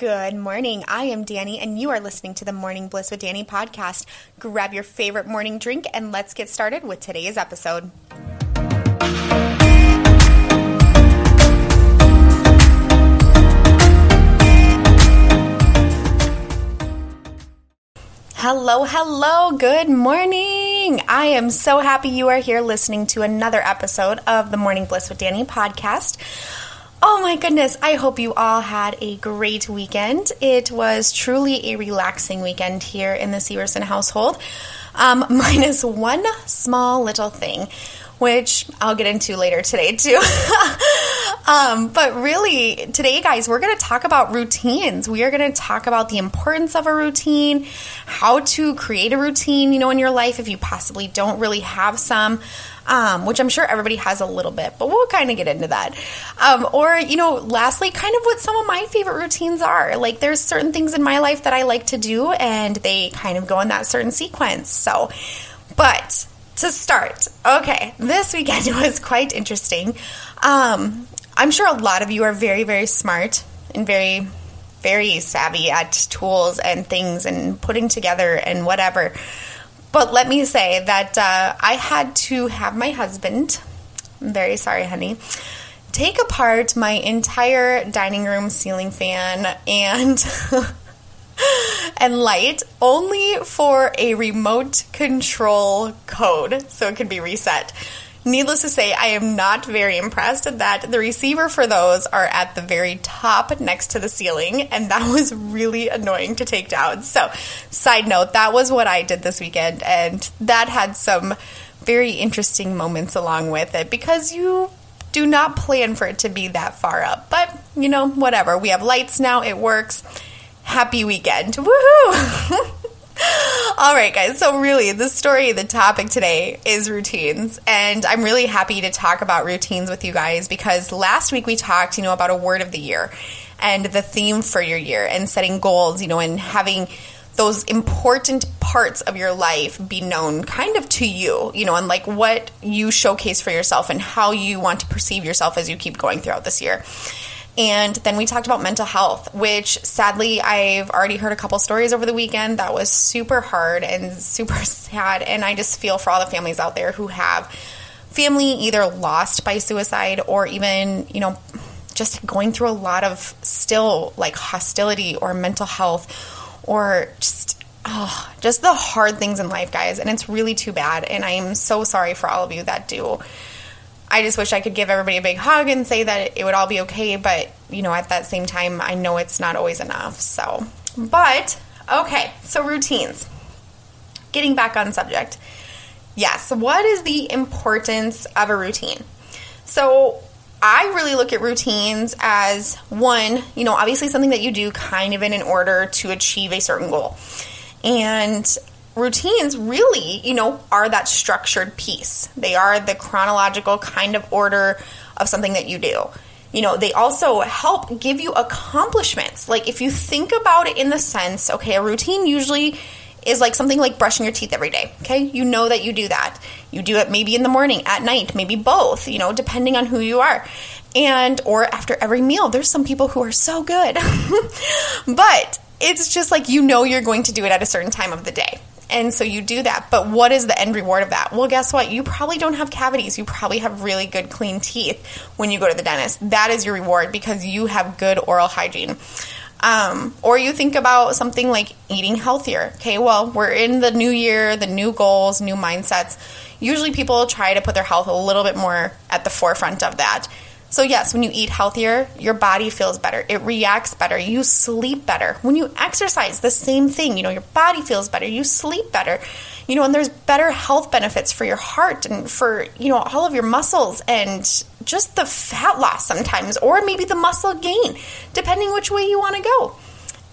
Good morning. I am Danny, and you are listening to the Morning Bliss with Danny podcast. Grab your favorite morning drink and let's get started with today's episode. Hello, hello, good morning. I am so happy you are here listening to another episode of the Morning Bliss with Danny podcast. Oh my goodness, I hope you all had a great weekend. It was truly a relaxing weekend here in the Severson household, um, minus one small little thing, which I'll get into later today too. um, but really, today, guys, we're going to talk about routines. We are going to talk about the importance of a routine, how to create a routine, you know, in your life if you possibly don't really have some um, which I'm sure everybody has a little bit, but we'll kind of get into that. Um, or, you know, lastly, kind of what some of my favorite routines are. Like, there's certain things in my life that I like to do, and they kind of go in that certain sequence. So, but to start, okay, this weekend was quite interesting. Um, I'm sure a lot of you are very, very smart and very, very savvy at tools and things and putting together and whatever. But let me say that uh, I had to have my husband, I'm very sorry, honey, take apart my entire dining room ceiling fan and. and light only for a remote control code so it could be reset. Needless to say, I am not very impressed that the receiver for those are at the very top next to the ceiling, and that was really annoying to take down. So, side note, that was what I did this weekend, and that had some very interesting moments along with it because you do not plan for it to be that far up. But, you know, whatever. We have lights now, it works. Happy weekend. Woohoo! All right, guys. So, really, the story, the topic today is routines. And I'm really happy to talk about routines with you guys because last week we talked, you know, about a word of the year and the theme for your year and setting goals, you know, and having those important parts of your life be known kind of to you, you know, and like what you showcase for yourself and how you want to perceive yourself as you keep going throughout this year. And then we talked about mental health, which sadly I've already heard a couple stories over the weekend that was super hard and super sad. And I just feel for all the families out there who have family either lost by suicide or even, you know, just going through a lot of still like hostility or mental health or just oh, just the hard things in life, guys. And it's really too bad. And I'm so sorry for all of you that do. I just wish I could give everybody a big hug and say that it would all be okay, but you know, at that same time, I know it's not always enough. So, but okay, so routines. Getting back on subject. Yes, what is the importance of a routine? So, I really look at routines as one, you know, obviously something that you do kind of in an order to achieve a certain goal. And routines really, you know, are that structured piece. They are the chronological kind of order of something that you do. You know, they also help give you accomplishments. Like if you think about it in the sense, okay, a routine usually is like something like brushing your teeth every day. Okay, you know that you do that. You do it maybe in the morning, at night, maybe both, you know, depending on who you are. And or after every meal. There's some people who are so good. but it's just like you know you're going to do it at a certain time of the day. And so you do that. But what is the end reward of that? Well, guess what? You probably don't have cavities. You probably have really good, clean teeth when you go to the dentist. That is your reward because you have good oral hygiene. Um, or you think about something like eating healthier. Okay, well, we're in the new year, the new goals, new mindsets. Usually people try to put their health a little bit more at the forefront of that. So, yes, when you eat healthier, your body feels better. It reacts better. You sleep better. When you exercise, the same thing. You know, your body feels better. You sleep better. You know, and there's better health benefits for your heart and for, you know, all of your muscles and just the fat loss sometimes, or maybe the muscle gain, depending which way you want to go.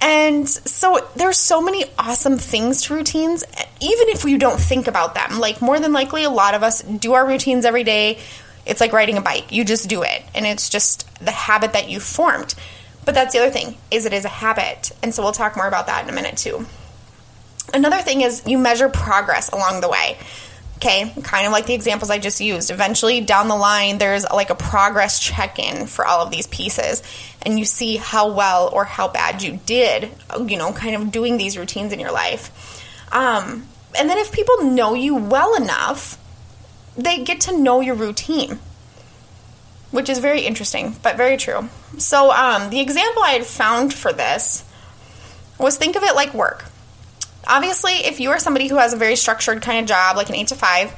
And so there's so many awesome things to routines, even if you don't think about them. Like, more than likely, a lot of us do our routines every day it's like riding a bike. You just do it, and it's just the habit that you formed. But that's the other thing is it is a habit, and so we'll talk more about that in a minute too. Another thing is you measure progress along the way. Okay, kind of like the examples I just used. Eventually, down the line, there's like a progress check in for all of these pieces, and you see how well or how bad you did, you know, kind of doing these routines in your life. Um, and then if people know you well enough, they get to know your routine, which is very interesting, but very true. So, um, the example I had found for this was think of it like work obviously, if you are somebody who has a very structured kind of job, like an eight to five,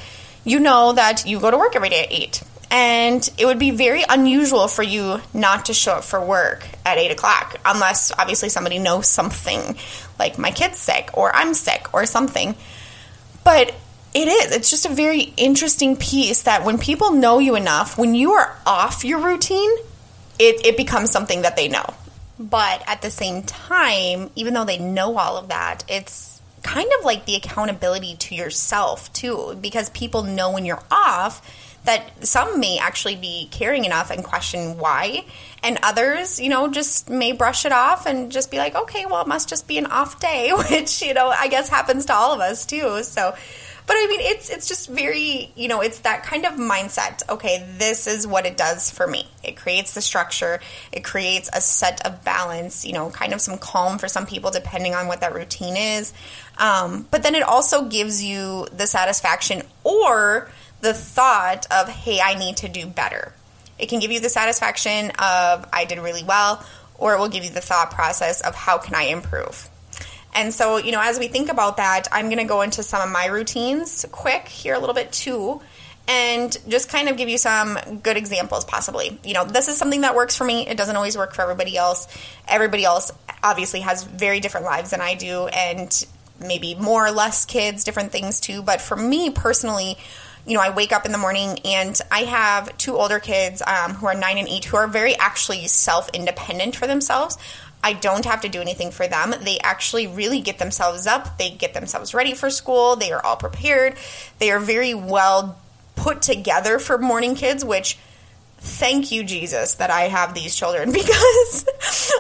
you know that you go to work every day at eight. And it would be very unusual for you not to show up for work at eight o'clock, unless obviously somebody knows something, like my kid's sick or I'm sick or something. But it is. It's just a very interesting piece that when people know you enough, when you are off your routine, it, it becomes something that they know. But at the same time, even though they know all of that, it's kind of like the accountability to yourself too because people know when you're off that some may actually be caring enough and question why and others you know just may brush it off and just be like okay well it must just be an off day which you know i guess happens to all of us too so but I mean, it's it's just very you know, it's that kind of mindset. Okay, this is what it does for me. It creates the structure. It creates a set of balance. You know, kind of some calm for some people, depending on what that routine is. Um, but then it also gives you the satisfaction or the thought of, hey, I need to do better. It can give you the satisfaction of I did really well, or it will give you the thought process of how can I improve. And so, you know, as we think about that, I'm going to go into some of my routines quick here a little bit too and just kind of give you some good examples possibly. You know, this is something that works for me. It doesn't always work for everybody else. Everybody else obviously has very different lives than I do and maybe more or less kids, different things too, but for me personally, you know, I wake up in the morning and I have two older kids um, who are nine and eight who are very actually self independent for themselves. I don't have to do anything for them. They actually really get themselves up. They get themselves ready for school. They are all prepared. They are very well put together for morning kids, which thank you, Jesus, that I have these children because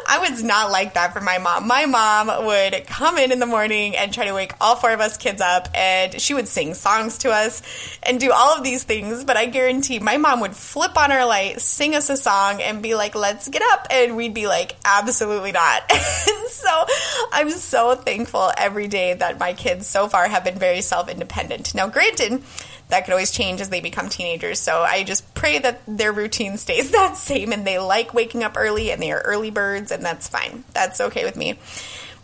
I was not like that for my mom. My mom would come in in the morning and try to wake all four of us kids up, and she would sing songs to us and do all of these things. But I guarantee my mom would flip on her light, sing us a song, and be like, let's get up. And we'd be like, absolutely not. so I'm so thankful every day that my kids so far have been very self independent. Now, granted, that could always change as they become teenagers. So I just pray that their routine stays that same and they like waking up early and they are early birds, and that's fine. That's okay with me.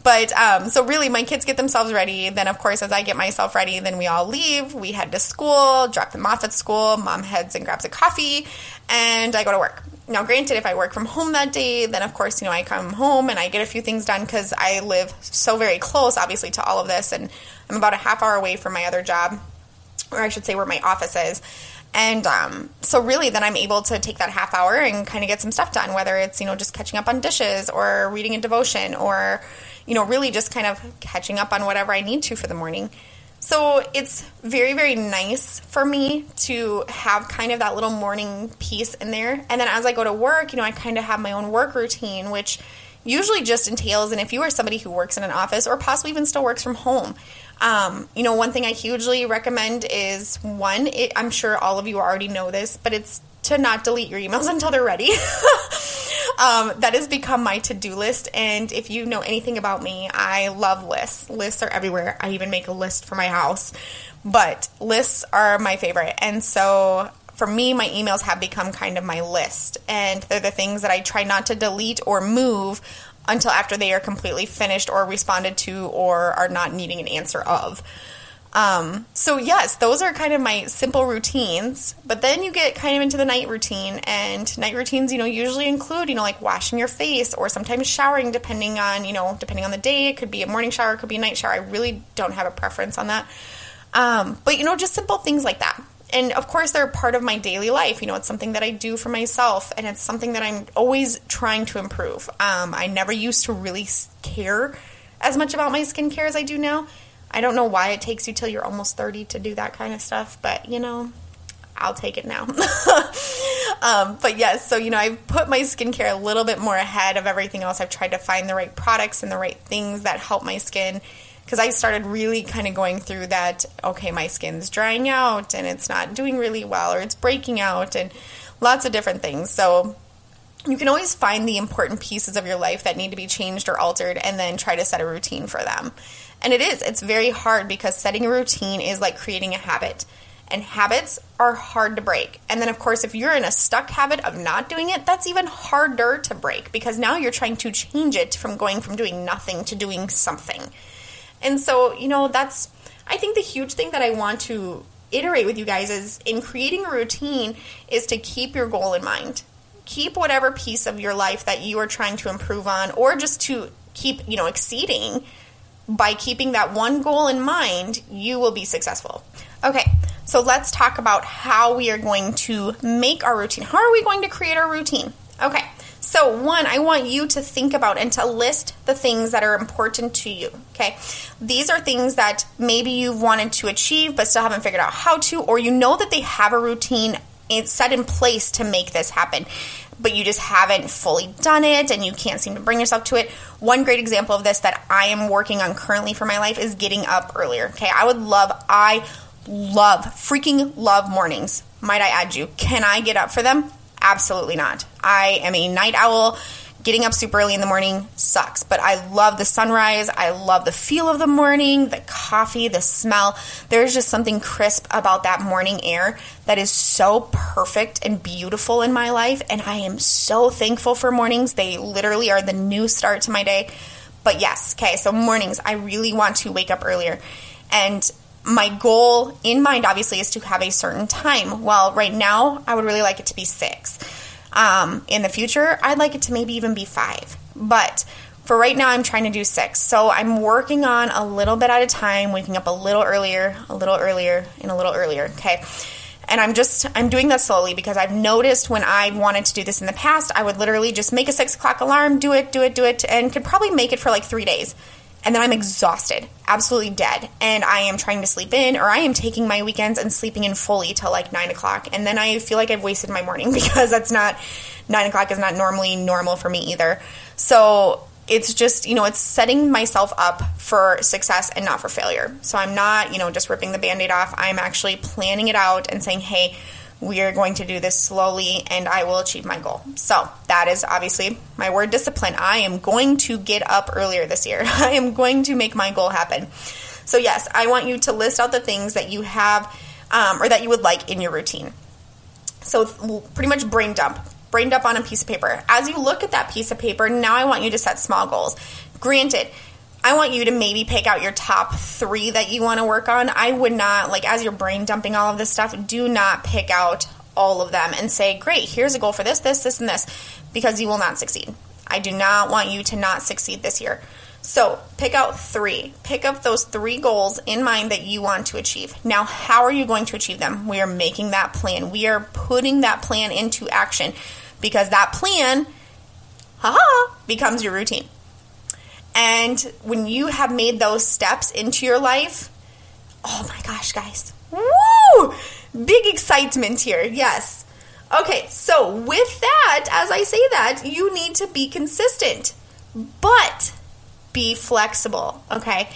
But um, so really, my kids get themselves ready. Then, of course, as I get myself ready, then we all leave. We head to school, drop them off at school. Mom heads and grabs a coffee, and I go to work. Now, granted, if I work from home that day, then of course, you know, I come home and I get a few things done because I live so very close, obviously, to all of this, and I'm about a half hour away from my other job or I should say where my office is. And um, so, really, then I'm able to take that half hour and kind of get some stuff done, whether it's, you know, just catching up on dishes or reading a devotion or, you know, really just kind of catching up on whatever I need to for the morning. So, it's very, very nice for me to have kind of that little morning piece in there. And then as I go to work, you know, I kind of have my own work routine, which usually just entails, and if you are somebody who works in an office or possibly even still works from home, um, you know, one thing I hugely recommend is one, it, I'm sure all of you already know this, but it's to not delete your emails until they're ready. um, that has become my to do list. And if you know anything about me, I love lists. Lists are everywhere. I even make a list for my house. But lists are my favorite. And so for me, my emails have become kind of my list. And they're the things that I try not to delete or move until after they are completely finished or responded to or are not needing an answer of. Um, so yes, those are kind of my simple routines. But then you get kind of into the night routine, and night routines, you know, usually include, you know, like washing your face or sometimes showering, depending on, you know, depending on the day. It could be a morning shower, it could be a night shower. I really don't have a preference on that. Um, but you know, just simple things like that and of course they're part of my daily life you know it's something that i do for myself and it's something that i'm always trying to improve um, i never used to really care as much about my skincare as i do now i don't know why it takes you till you're almost 30 to do that kind of stuff but you know I'll take it now. um, but yes, so you know, I've put my skincare a little bit more ahead of everything else. I've tried to find the right products and the right things that help my skin because I started really kind of going through that. Okay, my skin's drying out and it's not doing really well, or it's breaking out, and lots of different things. So you can always find the important pieces of your life that need to be changed or altered and then try to set a routine for them. And it is, it's very hard because setting a routine is like creating a habit. And habits are hard to break. And then, of course, if you're in a stuck habit of not doing it, that's even harder to break because now you're trying to change it from going from doing nothing to doing something. And so, you know, that's, I think the huge thing that I want to iterate with you guys is in creating a routine is to keep your goal in mind. Keep whatever piece of your life that you are trying to improve on or just to keep, you know, exceeding by keeping that one goal in mind, you will be successful. Okay, so let's talk about how we are going to make our routine. How are we going to create our routine? Okay, so one, I want you to think about and to list the things that are important to you. Okay, these are things that maybe you've wanted to achieve but still haven't figured out how to, or you know that they have a routine set in place to make this happen but you just haven't fully done it and you can't seem to bring yourself to it. One great example of this that I am working on currently for my life is getting up earlier. Okay, I would love, I love, freaking love mornings. Might I add you? Can I get up for them? Absolutely not. I am a night owl getting up super early in the morning sucks, but I love the sunrise. I love the feel of the morning, the coffee, the smell. There's just something crisp about that morning air that is so perfect and beautiful in my life. And I am so thankful for mornings. They literally are the new start to my day. But yes, okay, so mornings, I really want to wake up earlier. And my goal in mind, obviously, is to have a certain time. Well, right now, I would really like it to be six. Um, in the future, I'd like it to maybe even be five. But for right now, I'm trying to do six. So I'm working on a little bit at a time, waking up a little earlier, a little earlier, and a little earlier. Okay. And I'm just, I'm doing that slowly because I've noticed when I wanted to do this in the past, I would literally just make a six o'clock alarm, do it, do it, do it, and could probably make it for like three days and then I'm exhausted, absolutely dead, and I am trying to sleep in, or I am taking my weekends and sleeping in fully till like nine o'clock, and then I feel like I've wasted my morning because that's not nine o'clock is not normally normal for me either. So it's just you know it's setting myself up for success and not for failure. So I'm not you know just ripping the band-aid off. I'm actually planning it out and saying, hey we are going to do this slowly and I will achieve my goal. So, that is obviously my word discipline. I am going to get up earlier this year. I am going to make my goal happen. So, yes, I want you to list out the things that you have um, or that you would like in your routine. So, pretty much brain dump. Brain dump on a piece of paper. As you look at that piece of paper, now I want you to set small goals. Granted, I want you to maybe pick out your top three that you want to work on. I would not, like, as you're brain dumping all of this stuff, do not pick out all of them and say, great, here's a goal for this, this, this, and this, because you will not succeed. I do not want you to not succeed this year. So pick out three. Pick up those three goals in mind that you want to achieve. Now, how are you going to achieve them? We are making that plan. We are putting that plan into action because that plan, haha, becomes your routine. And when you have made those steps into your life, oh my gosh, guys. Woo! Big excitement here. Yes. Okay, so with that, as I say that, you need to be consistent, but be flexible, okay?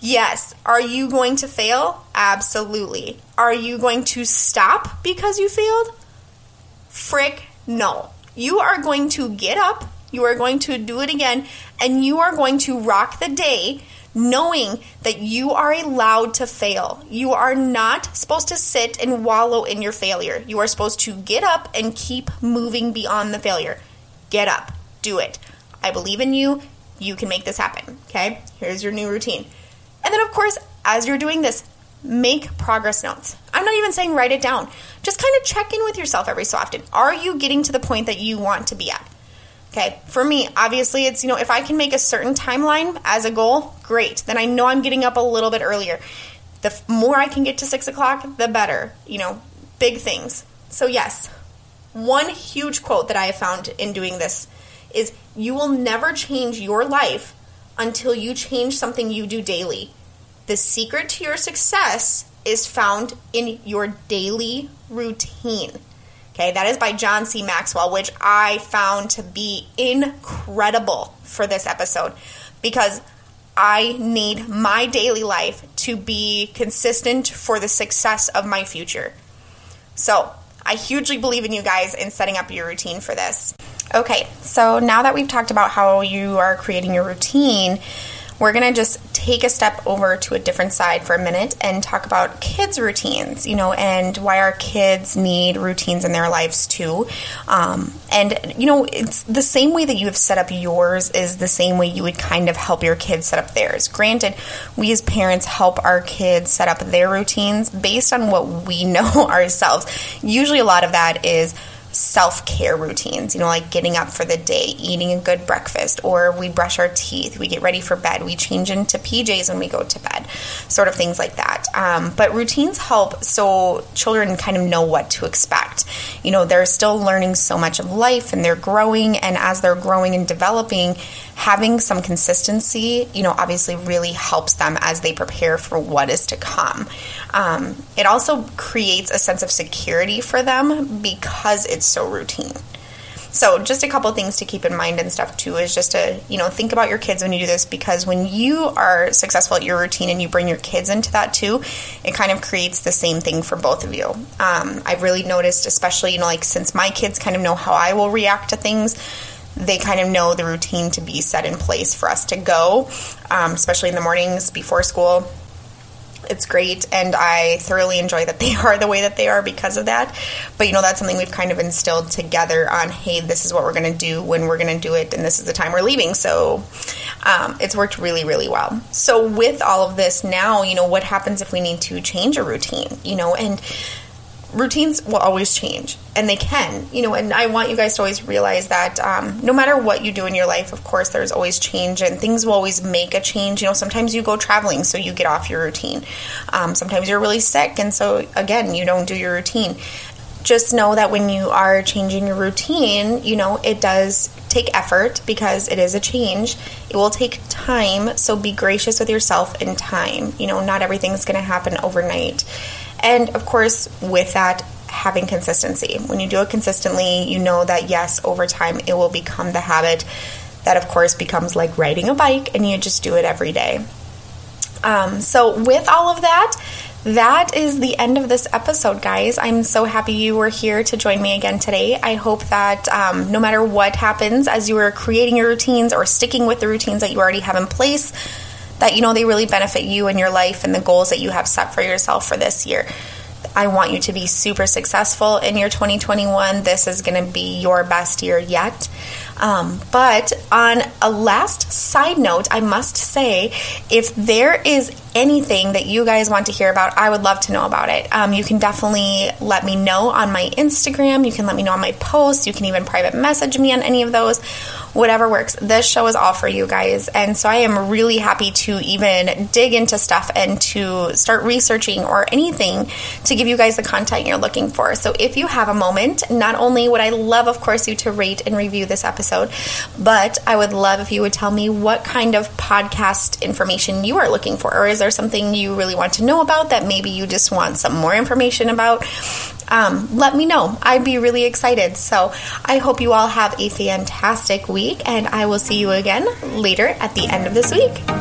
Yes. Are you going to fail? Absolutely. Are you going to stop because you failed? Frick, no. You are going to get up you are going to do it again and you are going to rock the day knowing that you are allowed to fail. You are not supposed to sit and wallow in your failure. You are supposed to get up and keep moving beyond the failure. Get up, do it. I believe in you. You can make this happen. Okay? Here's your new routine. And then, of course, as you're doing this, make progress notes. I'm not even saying write it down. Just kind of check in with yourself every so often. Are you getting to the point that you want to be at? Okay, for me, obviously, it's, you know, if I can make a certain timeline as a goal, great. Then I know I'm getting up a little bit earlier. The more I can get to six o'clock, the better. You know, big things. So, yes, one huge quote that I have found in doing this is you will never change your life until you change something you do daily. The secret to your success is found in your daily routine. Okay, that is by John C. Maxwell, which I found to be incredible for this episode because I need my daily life to be consistent for the success of my future. So, I hugely believe in you guys in setting up your routine for this. Okay, so now that we've talked about how you are creating your routine, we're going to just take a step over to a different side for a minute and talk about kids' routines, you know, and why our kids need routines in their lives too. Um, and, you know, it's the same way that you have set up yours is the same way you would kind of help your kids set up theirs. Granted, we as parents help our kids set up their routines based on what we know ourselves. Usually, a lot of that is self care routines, you know, like getting up for the day, eating a good breakfast, or we brush our teeth, we get ready for bed, we change into PJs when we go to bed, sort of things like that. Um, but routines help so children kind of know what to expect. You know, they're still learning so much of life and they're growing, and as they're growing and developing, having some consistency, you know, obviously really helps them as they prepare for what is to come. Um, it also creates a sense of security for them because it's so routine. So, just a couple things to keep in mind and stuff too is just to, you know, think about your kids when you do this because when you are successful at your routine and you bring your kids into that too, it kind of creates the same thing for both of you. Um, I've really noticed, especially, you know, like since my kids kind of know how I will react to things, they kind of know the routine to be set in place for us to go, um, especially in the mornings before school. It's great, and I thoroughly enjoy that they are the way that they are because of that. But you know, that's something we've kind of instilled together on hey, this is what we're going to do when we're going to do it, and this is the time we're leaving. So um, it's worked really, really well. So, with all of this now, you know, what happens if we need to change a routine? You know, and routines will always change and they can you know and i want you guys to always realize that um, no matter what you do in your life of course there's always change and things will always make a change. You know sometimes you go traveling so you get off your routine. Um, sometimes you're really sick and so again you don't do your routine. Just know that when you are changing your routine you know it does take effort because it is a change. It will take time so be gracious with yourself in time. You know not everything's going to happen overnight and of course, with that, having consistency. When you do it consistently, you know that yes, over time it will become the habit that, of course, becomes like riding a bike and you just do it every day. Um, so, with all of that, that is the end of this episode, guys. I'm so happy you were here to join me again today. I hope that um, no matter what happens as you are creating your routines or sticking with the routines that you already have in place, that you know they really benefit you and your life and the goals that you have set for yourself for this year. I want you to be super successful in your 2021. This is going to be your best year yet. Um, but on a last side note, I must say if there is anything that you guys want to hear about, I would love to know about it. Um, you can definitely let me know on my Instagram. You can let me know on my post. You can even private message me on any of those whatever works. This show is all for you guys. And so I am really happy to even dig into stuff and to start researching or anything to give you guys the content you're looking for. So if you have a moment, not only would I love, of course, you to rate and review this episode, but I would love if you would tell me what kind of podcast information you are looking for. Or is there something you really want to know about that maybe you just want some more information about? Um, let me know. I'd be really excited. So I hope you all have a fantastic week, and I will see you again later at the end of this week.